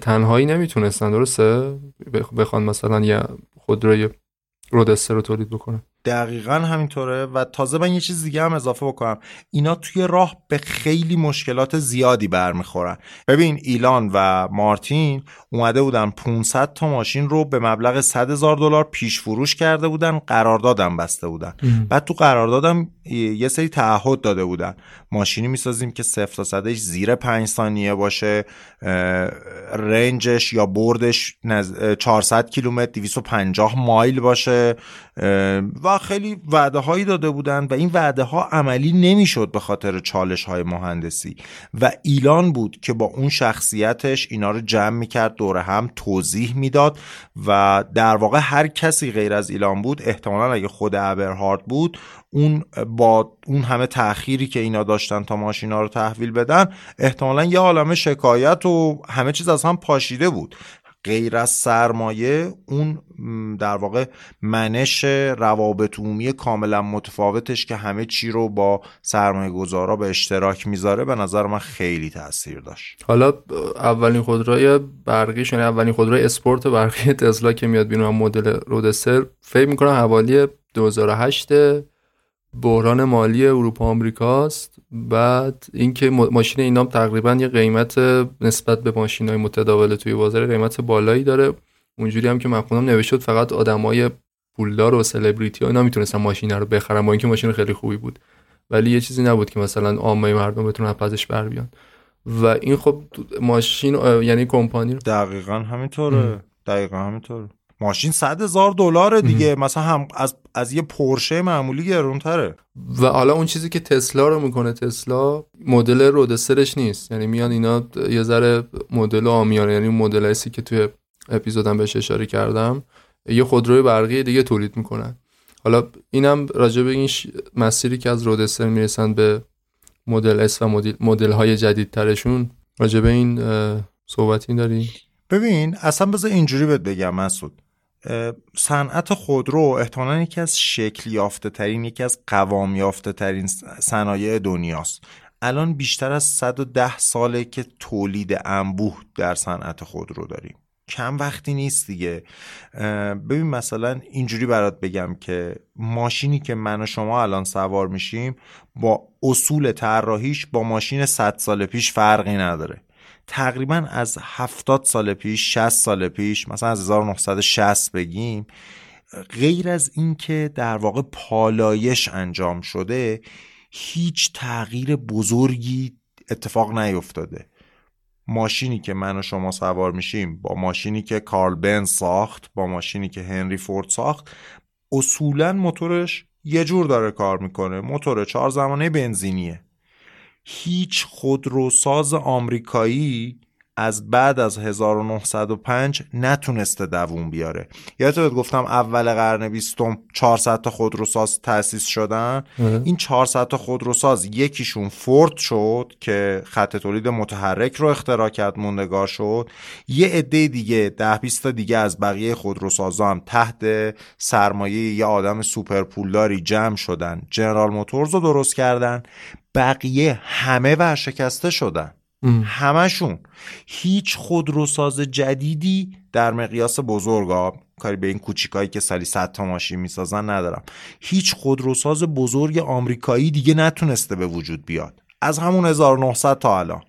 تنهایی نمی‌تونستن درسته؟ بخوان مثلا یه خودروی رودستر رو تولید بکنن. دقیقا همینطوره و تازه من یه چیز دیگه هم اضافه بکنم. اینا توی راه به خیلی مشکلات زیادی برمیخورن. ببین ایلان و مارتین اومده بودن 500 تا ماشین رو به مبلغ 100 هزار دلار پیش فروش کرده بودن قراردادم بسته بودن. بعد تو قراردادم یه سری تعهد داده بودن. ماشینی می‌سازیم که صفر تا صدش زیر 5 ثانیه باشه رنجش یا بردش 400 کیلومتر 250 مایل باشه و خیلی وعده هایی داده بودن و این وعده ها عملی نمی‌شد به خاطر چالش های مهندسی. و ایلان بود که با اون شخصیتش اینا رو جمع می‌کرد دور هم توضیح می‌داد و در واقع هر کسی غیر از ایلان بود احتمالا اگه خود ابرهارد بود اون با اون همه تأخیری که اینا داشتن تا ماشینا رو تحویل بدن احتمالا یه عالمه شکایت و همه چیز از هم پاشیده بود. غیر از سرمایه اون در واقع منش روابط عمومی کاملا متفاوتش که همه چی رو با سرمایه گذارا به اشتراک می‌ذاره به نظر من خیلی تاثیر داشت. حالا اولین خودروی برقی یعنی اولین خودروی اسپورت برقی تسلا که میاد بیرون مدل رودستر فکر می‌کنم حوالی 2008 بحران مالی اروپا آمریکاست بعد اینکه ماشین اینا تقریبا یه قیمت نسبت به ماشین های متداول توی بازار قیمت بالایی داره. اونجوری هم که من خوندم نوشته فقط آدمای پولدار و سلبریتی ها اینا می‌تونستن ماشین رو بخرن با اینکه ماشین خیلی خوبی بود. ولی یه چیزی نبود که مثلا عامه مردم بتونن پزش بر بیان. و این خب ماشین یعنی کمپانی رو دقیقا همینطوره. دقیقا همینطوره. ماشین صد هزار دلار دیگه. مثلا هم از از یه پورشه معمولی گرونتره. و حالا اون چیزی که تسلا رو می‌کنه تسلا مدل رودسترش نیست. یعنی میان اینا یه ذره مدل آمیانه. یعنی مدل که توی اپیزودم بهش اشاره کردم یه خودروی برقی دیگه تولید می‌کنن. حالا اینم راجع به این مسیری که از رودستر می‌رسن به مدل اس و مدل, مدل های جدیدترشون راجع به این صحبتی داری؟ ببین اصلا بذار اینجوری بهت بگم مسعود. صنعت خودرو احتمالا یکی از شکل یافته ترین یکی از قوام یافته ترین صنایع دنیاست. الان بیشتر از 110 ساله که تولید انبوه در صنعت خودرو داریم. کم وقتی نیست دیگه. ببین مثلا اینجوری برات بگم که ماشینی که من و شما الان سوار میشیم با اصول طراحیش با ماشین 100 سال پیش فرقی نداره. تقریبا از 70 سال پیش 60 سال پیش مثلا از 1960 بگیم غیر از اینکه در واقع پالایش انجام شده هیچ تغییر بزرگی اتفاق نیفتاده. ماشینی که من و شما سوار میشیم با ماشینی که کارل بن ساخت با ماشینی که هنری فورد ساخت اصولا موتورش یه جور داره کار می‌کنه. موتور چهار زمانه بنزینیه. هیچ خودروساز آمریکایی از بعد از 1905 نتونسته دووم بیاره. یادت گفتم اول قرن بیستم 400 تا خودروساز تأسیس شدن؟ این 400 تا خودروساز یکیشون فورد شد که خط تولید متحرک رو اختراع کرد موندگار شد. یه عده دیگه ده 20 تا دیگه از بقیه خودروسازا هم تحت سرمایه یه آدم سوپر پولداری جمع شدن. جنرال موتورز رو درست کردن. بقیه همه ورشکسته شدن. همشون هیچ خودروساز جدیدی در مقیاس بزرگ کاری به این کوچیکایی که سالی 100 تا ماشین می‌سازن ندارم. هیچ خودروساز بزرگ آمریکایی دیگه نتونسته به وجود بیاد. از همون 1900 تا الان.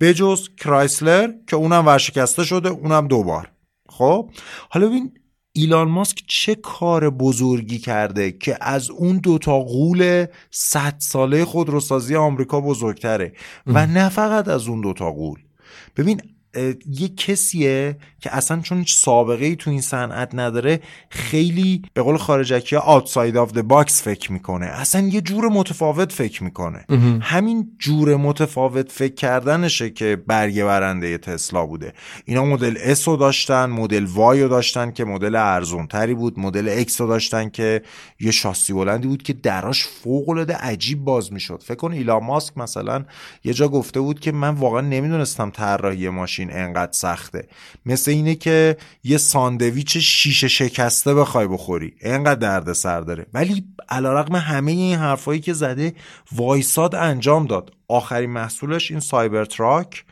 بجز کرایسلر که اونم ورشکسته شده اونم دوبار. خب؟ حالا ببین ایلان ماسک چه کار بزرگی کرده که از اون دوتا قول صد ساله خودروسازی آمریکا بزرگتره و نه فقط از اون دوتا غول ببین یه کسیه که اصلا چون هیچ سابقه ای تو این صنعت نداره خیلی به قول خارجکی ها outside of the box فکر می‌کنه. اصلا یه جور متفاوت فکر می‌کنه. همین جور متفاوت فکر کردنشه که برگ برنده تسلا بوده. اینا مدل S رو داشتن مدل Y رو داشتن که مدل ارزون تری بود مدل X رو داشتن که یه شاسی بلندی بود که دراش فوق العاده عجیب باز می‌شد. فکر کن ایلان ماسک مثلا یه جا گفته بود که من واقعا نمی‌دونستم طراحی ماشین انقدر سخته. مثل اینه که یه ساندویچ شیشه شکسته بخوای بخوری. انقدر درد سر داره. ولی علیرغم همه این حرفایی که زده وایساد انجام داد. آخرین محصولش این Cybertruck.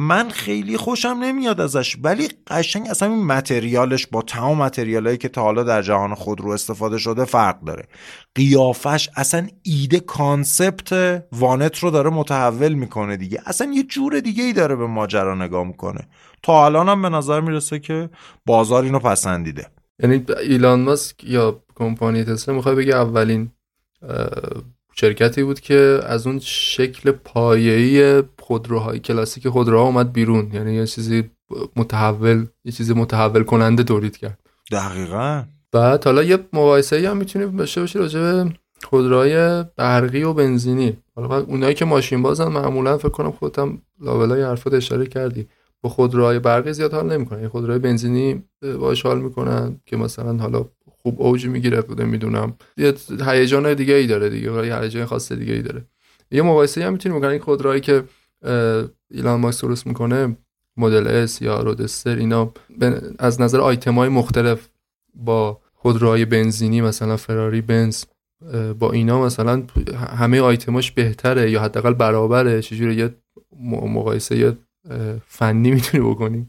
من خیلی خوشم نمیاد ازش ولی قشنگ اصلا این متریالش با تمام متریالایی که تا حالا در جهان خودرو استفاده شده فرق داره. قیافش اصلا ایده concept وانت رو داره متحول می‌کنه دیگه. اصلا یه جور دیگه ای داره به ماجرا نگاه می‌کنه. تا الان هم به نظر می‌رسه که بازار اینو پسندیده. یعنی ایلان ماسک یا کمپانی تسلا می‌خوای بگه اولین شرکتی بود که از اون شکل پایه‌ای خودروهای کلاسیک خودروها اومد بیرون. یعنی یه چیزی متحول یه چیزی متحول کننده تولید کرد. دقیقا. بعد حالا یه مقایسه هم می‌تونیم بشه باشه راجع به خودروهای برقی و بنزینی. حالا اونایی که ماشین بازن معمولا فکر کنم خودم لابلای حرفات اشاره کردی. با خودروهای برقی زیاد حال نمی‌کنن. خودروهای بنزینی باش حال می‌کنن که مثلا حالا خوب اوج می‌گیره بوده می‌دونم. یه هیجان دیگه ای داره دیگه یه هیجان خاص دیگه ای داره. یه مقایسه هم می‌تونیم بکنیم. خودروهایی که ایلان ماسک درست می‌کنه؟ مدل اس یا رودستر اینا از نظر آیتم های مختلف با خودروهای بنزینی مثلا فراری بنز با اینا مثلا همه آیتماش بهتره یا حداقل برابره؟ چجوری؟ یه مقایسه فنی می‌تونی بکنی؟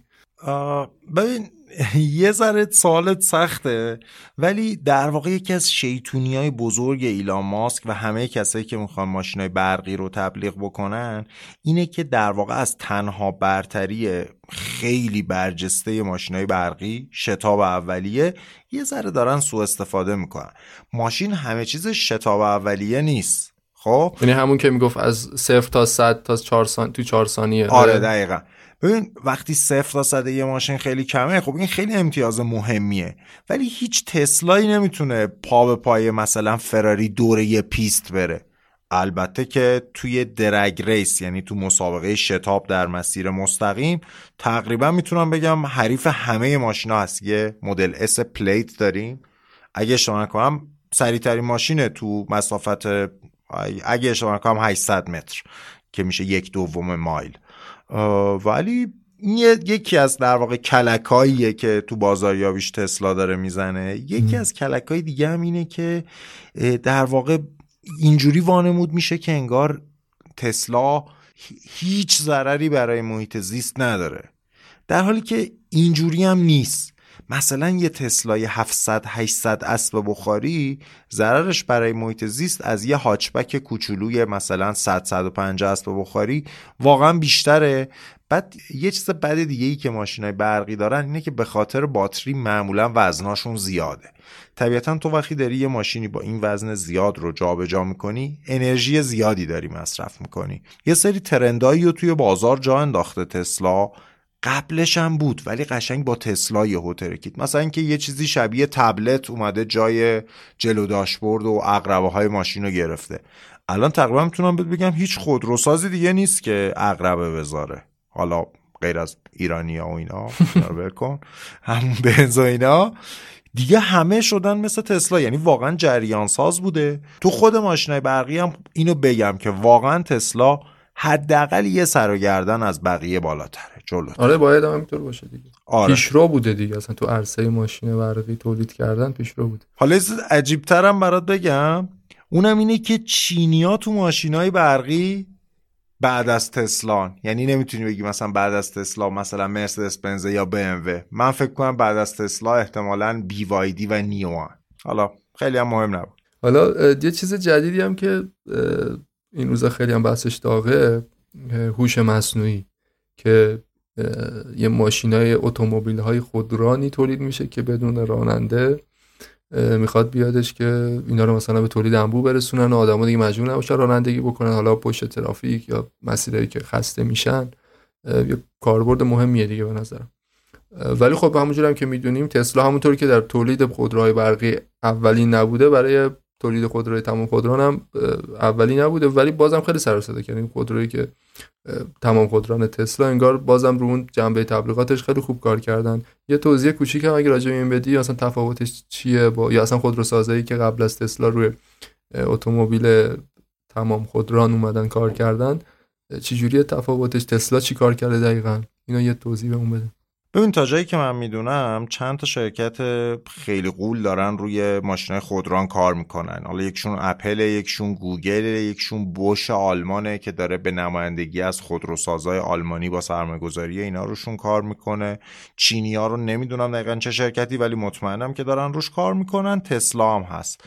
ببین [LAUGHS] یه ذره سوالت سخته ولی در واقع یکی از شیطونی های بزرگ ایلان ماسک و همه کسایی که می‌خوان ماشین های برقی رو تبلیغ بکنن اینه که در واقع از تنها برتری خیلی برجسته ماشین های برقی شتاب اولیه یه ذره دارن سوء استفاده می‌کنن. ماشین همه چیز شتاب اولیه نیست خب؟ یعنی همون که می‌گفت از صفر تا صد تا چهار سان... تو چهار ثانیه. آره. دقیقا. ببین وقتی صفر تا صد یه ماشین خیلی کمه خب این خیلی امتیاز مهمیه. ولی هیچ تسلایی نمی‌تونه پا به پای مثلا فراری دور یه پیست بره. البته که توی drag race یعنی تو مسابقه شتاب در مسیر مستقیم تقریبا می‌تونم بگم حریف همه ماشینا هست. یه مدل S Plaid داریم. اگه اشتباه نکنم سریعترین ماشینه تو مسافت اگه اشتباه نکنم 800 متر که میشه یک دوم مایل. ولی این یکی از در واقع کلکاییه که تو بازاریابیش تسلا داره می‌زنه. یکی از کلکای دیگه هم اینه که در واقع اینجوری وانمود میشه که انگار تسلا هیچ ضرری برای محیط زیست نداره. در حالی که اینجوری هم نیست. مثلا یه تسلای 700 800 اسب بخاری ضررش برای محیط زیست از یه هاچبک کوچولوی مثلا 100 150 اسب بخاری واقعا بیشتره. بعد یه چیز بد دیگه ای که ماشینای برقی دارن اینه که به خاطر باتری معمولا وزناشون زیاده. طبیعتا تو وقتی داری یه ماشینی با این وزن زیاد رو جابجا جا می‌کنی انرژی زیادی داری مصرف می‌کنی. یه سری ترندایی رو توی بازار جا انداخته تسلا. قبلش هم بود ولی قشنگ با تسلا یهو ترکید مثلا اینکه یه چیزی شبیه تبلت اومده جای جلو داشبورد و اقربه های ماشین رو گرفته. الان تقریبا می‌تونم بگم هیچ خودروسازی دیگه نیست که اقربه بذاره. حالا غیر از ایرانی ها و اینا کن. [LAUGHS] همون بنز و اینا. دیگه همه شدن مثل تسلا یعنی واقعا جریان ساز بوده. تو خود ماشینای برقی هم اینو بگم که واقعا تسلا حداقل یه سر و گردن از بقیه بالاتره. جلو آره باید هم اینطور باشه دیگه. آره. پیشرو بوده دیگه. اصلا تو عرصه ماشین برقی تولید کردن پیشرو بوده. حالا عجیب ترم برات بگم. اونم اینه که چینیا تو ماشینای برقی بعد از تسلا. یعنی نمی‌تونی بگی مثلا بعد از تسلا مثلا مرسدس بنز یا بی من فکر کنم بعد از تسلا احتمالا بی وایدی و نیو حالا خیلی هم مهم نبود. حالا یه چیز جدیدی هم که این روزا خیلی هم بحثش داغه هوش مصنوعی که یه ماشین های اتومبیل های خودرانی تولید میشه که بدون راننده می‌خواد بیادش که اینا رو مثلا به تولید انبو برسونن و آدما دیگه مجبور نباشن رانندگی بکنن. حالا پشت ترافیک یا مسیرهایی که خسته میشن یه کاربرد مهمیه دیگه به نظرم. ولی خب همونجور هم که می‌دونیم تسلا همونطور که در تولید خودروهای برقی اولی نبوده برای تولید خودروی تمام خودران هم اولی نبوده. ولی بازم خیلی سر صدا کرد خودرویی که تمام خودران تسلا انگار بازم رو اون جنبه تبلیغاتش خیلی خوب کار کردن. یه توضیح کوچیک هم اگه راجع به این بدی اصلا تفاوتش چیه با یا اصلا خودروسازی که قبل از تسلا روی اتومبیل تمام خودران اومدن کار کردن چجوری تفاوتش؟ تسلا چی کار کرده دقیقا؟ اینا یه توضیح بهمون بده ببین تا جایی که من می‌دونم چند تا شرکت خیلی قول دارن روی ماشین خودران کار می‌کنن. حالا یکشون اپل یکشون گوگل یکشون بوش آلمانه که داره به نمایندگی از خودروسازای آلمانی با سرمایه‌گذاری اینا روشون کار می‌کنه. چینی ها رو نمی‌دونم دقیقا چه شرکتی ولی مطمئنم که دارن روش کار می‌کنن. تسلا هم هست.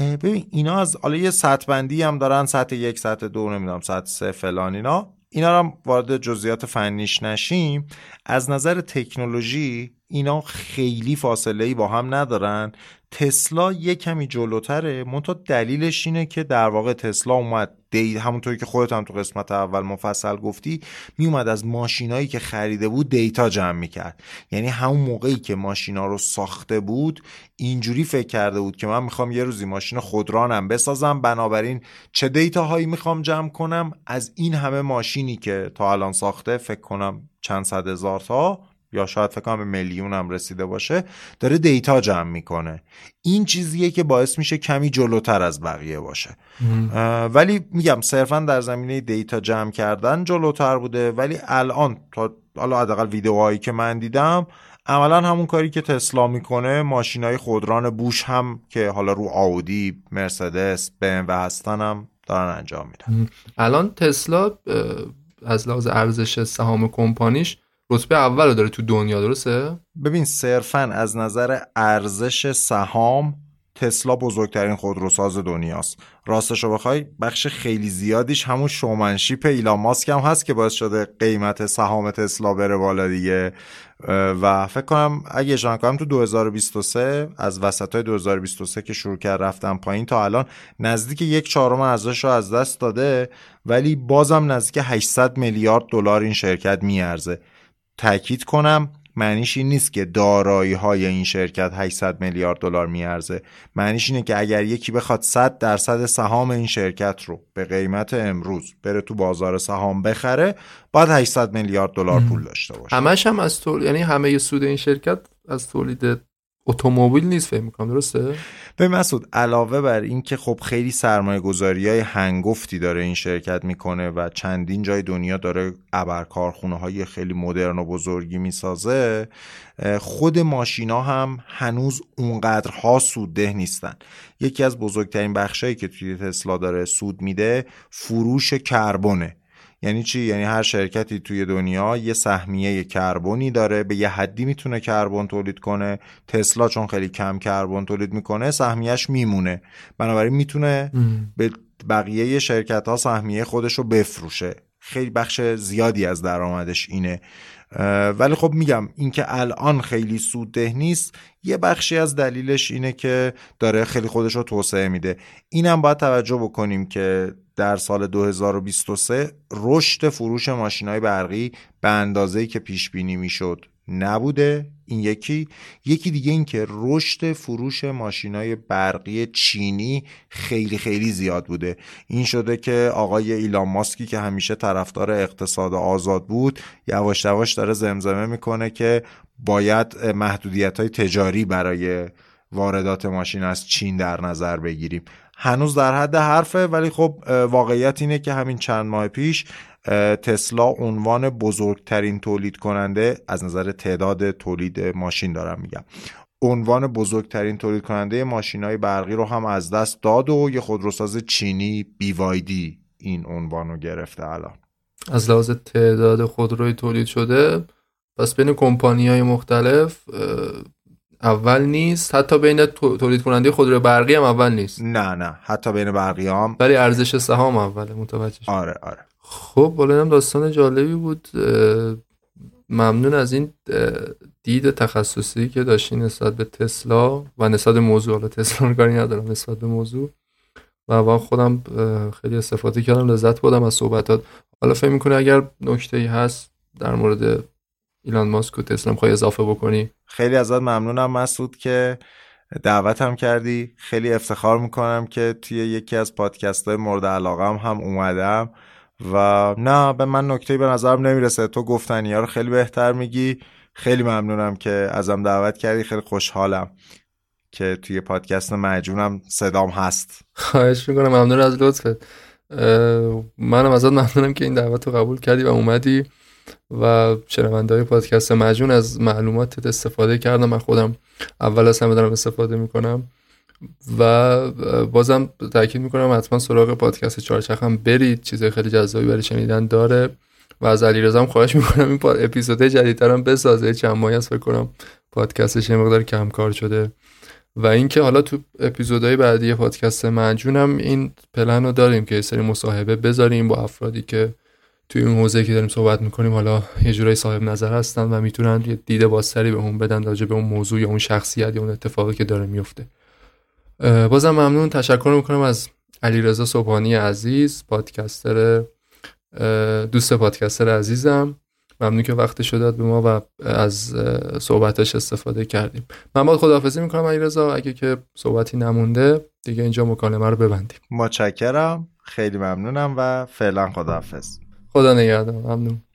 ببین اینا از حالا یه سطح بندی هم دارن سطح یک سطح دو نمی‌دونم سطح سه فلان اینا. اینا رو وارد جزئیات فنیش نشیم. از نظر تکنولوژی اینا خیلی فاصله ای با هم ندارن. تسلا یه کمی جلوتره. منتها دلیلش اینه که در واقع تسلا اومد دی همونطوری که خودت هم تو قسمت اول مفصل گفتی میومد از ماشینایی که خریده بود دیتا جمع می‌کرد. یعنی همون موقعی که ماشینا رو ساخته بود اینجوری فکر کرده بود که من می‌خوام یه روزی ماشین خودرانم بسازم. بنابراین چه دیتا هایی می‌خوام جمع کنم؟ از این همه ماشینی که تا الان ساخته فکر کنم چند صد هزار تا. یا شاید فکر کنم به میلیون هم رسیده باشه داره دیتا جمع می‌کنه. این چیزیه که باعث میشه کمی جلوتر از بقیه باشه. ولی میگم صرفا در زمینه دیتا جمع کردن جلوتر بوده ولی الان تا حالا حداقل ویدیوهایی که من دیدم عملا همون کاری که تسلا می‌کنه ماشین های خودران بوش هم که حالا رو آودی مرسدس و هستن هم دارن انجام میدن. الان تسلا از لحاظ ارزش سهام کمپانیش رتبه اول رو داره تو دنیا درسته؟ ببین صرفا از نظر ارزش سهام تسلا بزرگترین خودروساز دنیاست. راستش رو بخوای بخش خیلی زیادیش همون شومنشیپ ایلان ماسک هم هست که باعث شده قیمت سهام تسلا بره بالا دیگه. و فکر کنم اگه اشاره کنم تو 2023 از وسط های 2023 که شروع کرد رفتن پایین تا الان نزدیک یک چهارم ارزش رو از دست داده ولی بازم نزدیک 800 میلیارد دلار این شرکت میارزه. تاکید کنم معنیش این نیست که دارایی های این شرکت 800 میلیارد دلار میارزه. معنیش اینه که اگر یکی بخواد 100 درصد سهام این شرکت رو به قیمت امروز بره تو بازار سهام بخره باید 800 میلیارد دلار پول داشته باشه. همش هم از طول یعنی همه سود این شرکت از تولید اتومبیل نیست فکر می‌کنم درسته؟ به مسعود علاوه بر اینکه خب خیلی سرمایه گذاری های هنگفتی داره این شرکت می‌کنه و چندین جای دنیا داره ابر کارخونه های خیلی مدرن و بزرگی می‌سازه خود ماشینا هم هنوز اونقدرها سودده نیستن. یکی از بزرگترین بخشایی که توی تسلا داره سود میده فروش کربونه یعنی چی؟ یعنی هر شرکتی توی دنیا یه سهمیه کربنی داره به یه حدی می‌تونه کربن تولید کنه. تسلا چون خیلی کم کربن تولید می‌کنه سهمیهش میمونه. بنابراین می‌تونه به بقیه شرکت ها سهمیه خودش رو بفروشه. خیلی بخش زیادی از درآمدش اینه. ولی خب میگم اینکه الان خیلی سودده نیست یه بخشی از دلیلش اینه که داره خیلی خودش رو توسعه میده. اینم باید توجه بکنیم که در سال 2023 رشد فروش ماشین های برقی به اندازه‌ای که پیش بینی می‌شد نبوده. این یکی. یکی دیگه این که رشد فروش ماشینای برقی چینی خیلی خیلی زیاد بوده. این شده که آقای ایلان ماسکی که همیشه طرفدار اقتصاد آزاد بود یواش یواش داره زمزمه می‌کنه که باید محدودیت های تجاری برای واردات ماشین از چین در نظر بگیریم. هنوز در حد حرفه ولی خب واقعیت اینه که همین چند ماه پیش تسلا عنوان بزرگترین تولید کننده از نظر تعداد تولید ماشین دارم میگم عنوان بزرگترین تولید کننده ماشین های برقی رو هم از دست داد و یه خودروساز چینی BYD این عنوان رو گرفته الان. از لحاظ تعداد خودروی تولید شده پس بین کمپانی های مختلف اول نیست. حتی بین تولید کننده خودرو برقی هم اول نیست. نه نه. حتی بین برقی هم. ولی ارزش سهام اوله متوجه آره آره. خب بالا هم داستان جالبی بود. ممنون از این دید تخصصی که داشتی نسبت به تسلا و نسبت موضوع. حالا تسلا رو کاری ندارم نسبت به موضوع. و واقعا خودم خیلی استفاده کردم لذت بردم از صحبتات. حالا فکر می‌کنه اگر نکته ای هست در مورد ایلان ماسک و تسلا می‌خوای اضافه بکنی؟ خیلی ازت ممنونم مسعود که دعوتم کردی. خیلی افتخار می‌کنم که توی یکی از پادکست های مورد علاقم هم اومدم و نه به من نکته به نظرم نمی‌رسه. تو گفتنی ها رو خیلی بهتر میگی. خیلی ممنونم که ازم دعوت کردی. خیلی خوشحالم که توی پادکست مجونم صدام هست. خواهش می‌کنم. ممنون از لطفت. منم ازت ممنونم که این دعوت رو قبول کردی و اومدی. و شنونده های پادکست مجون از معلوماتت استفاده کردم. من خودم اول از همه دارم استفاده می‌کنم و بازم تاکید می‌کنم حتما سراغ پادکست چارچخ هم برید. چیزای خیلی جذابی برای شنیدن داره و از علی رزام خواهش می‌کنم این اپیزود جدیدترم بسازه. چند ماهی است فکر کنم پادکستش یه مقدار کم کار شده. و اینکه حالا تو اپیزودهای بعدی پادکست منجونم این پلن رو داریم که سری مصاحبه بذاریم با افرادی که توی این حوزه که داریم صحبت می‌کنیم حالا یه جورایی صاحب نظر هستن و می‌تونن یه دید بازتری به اون بدن راجع به اون موضوع یا اون شخصیت یا اون اتفاقی که داره میفته بازم ممنون. تشکر می‌کنم از علیرضا صبحانی عزیز پادکستر دوست پادکستر عزیزم. ممنون که وقتش داد به ما و از صحبتش استفاده کردیم. من باید خداحافظی می‌کنم علیرضا. اگه که صحبتی نمونده دیگه اینجا مکالمه رو ببندیم. متشکرم. خیلی ممنونم و فعلا خداحافظ. خدا نگهدار. ممنون.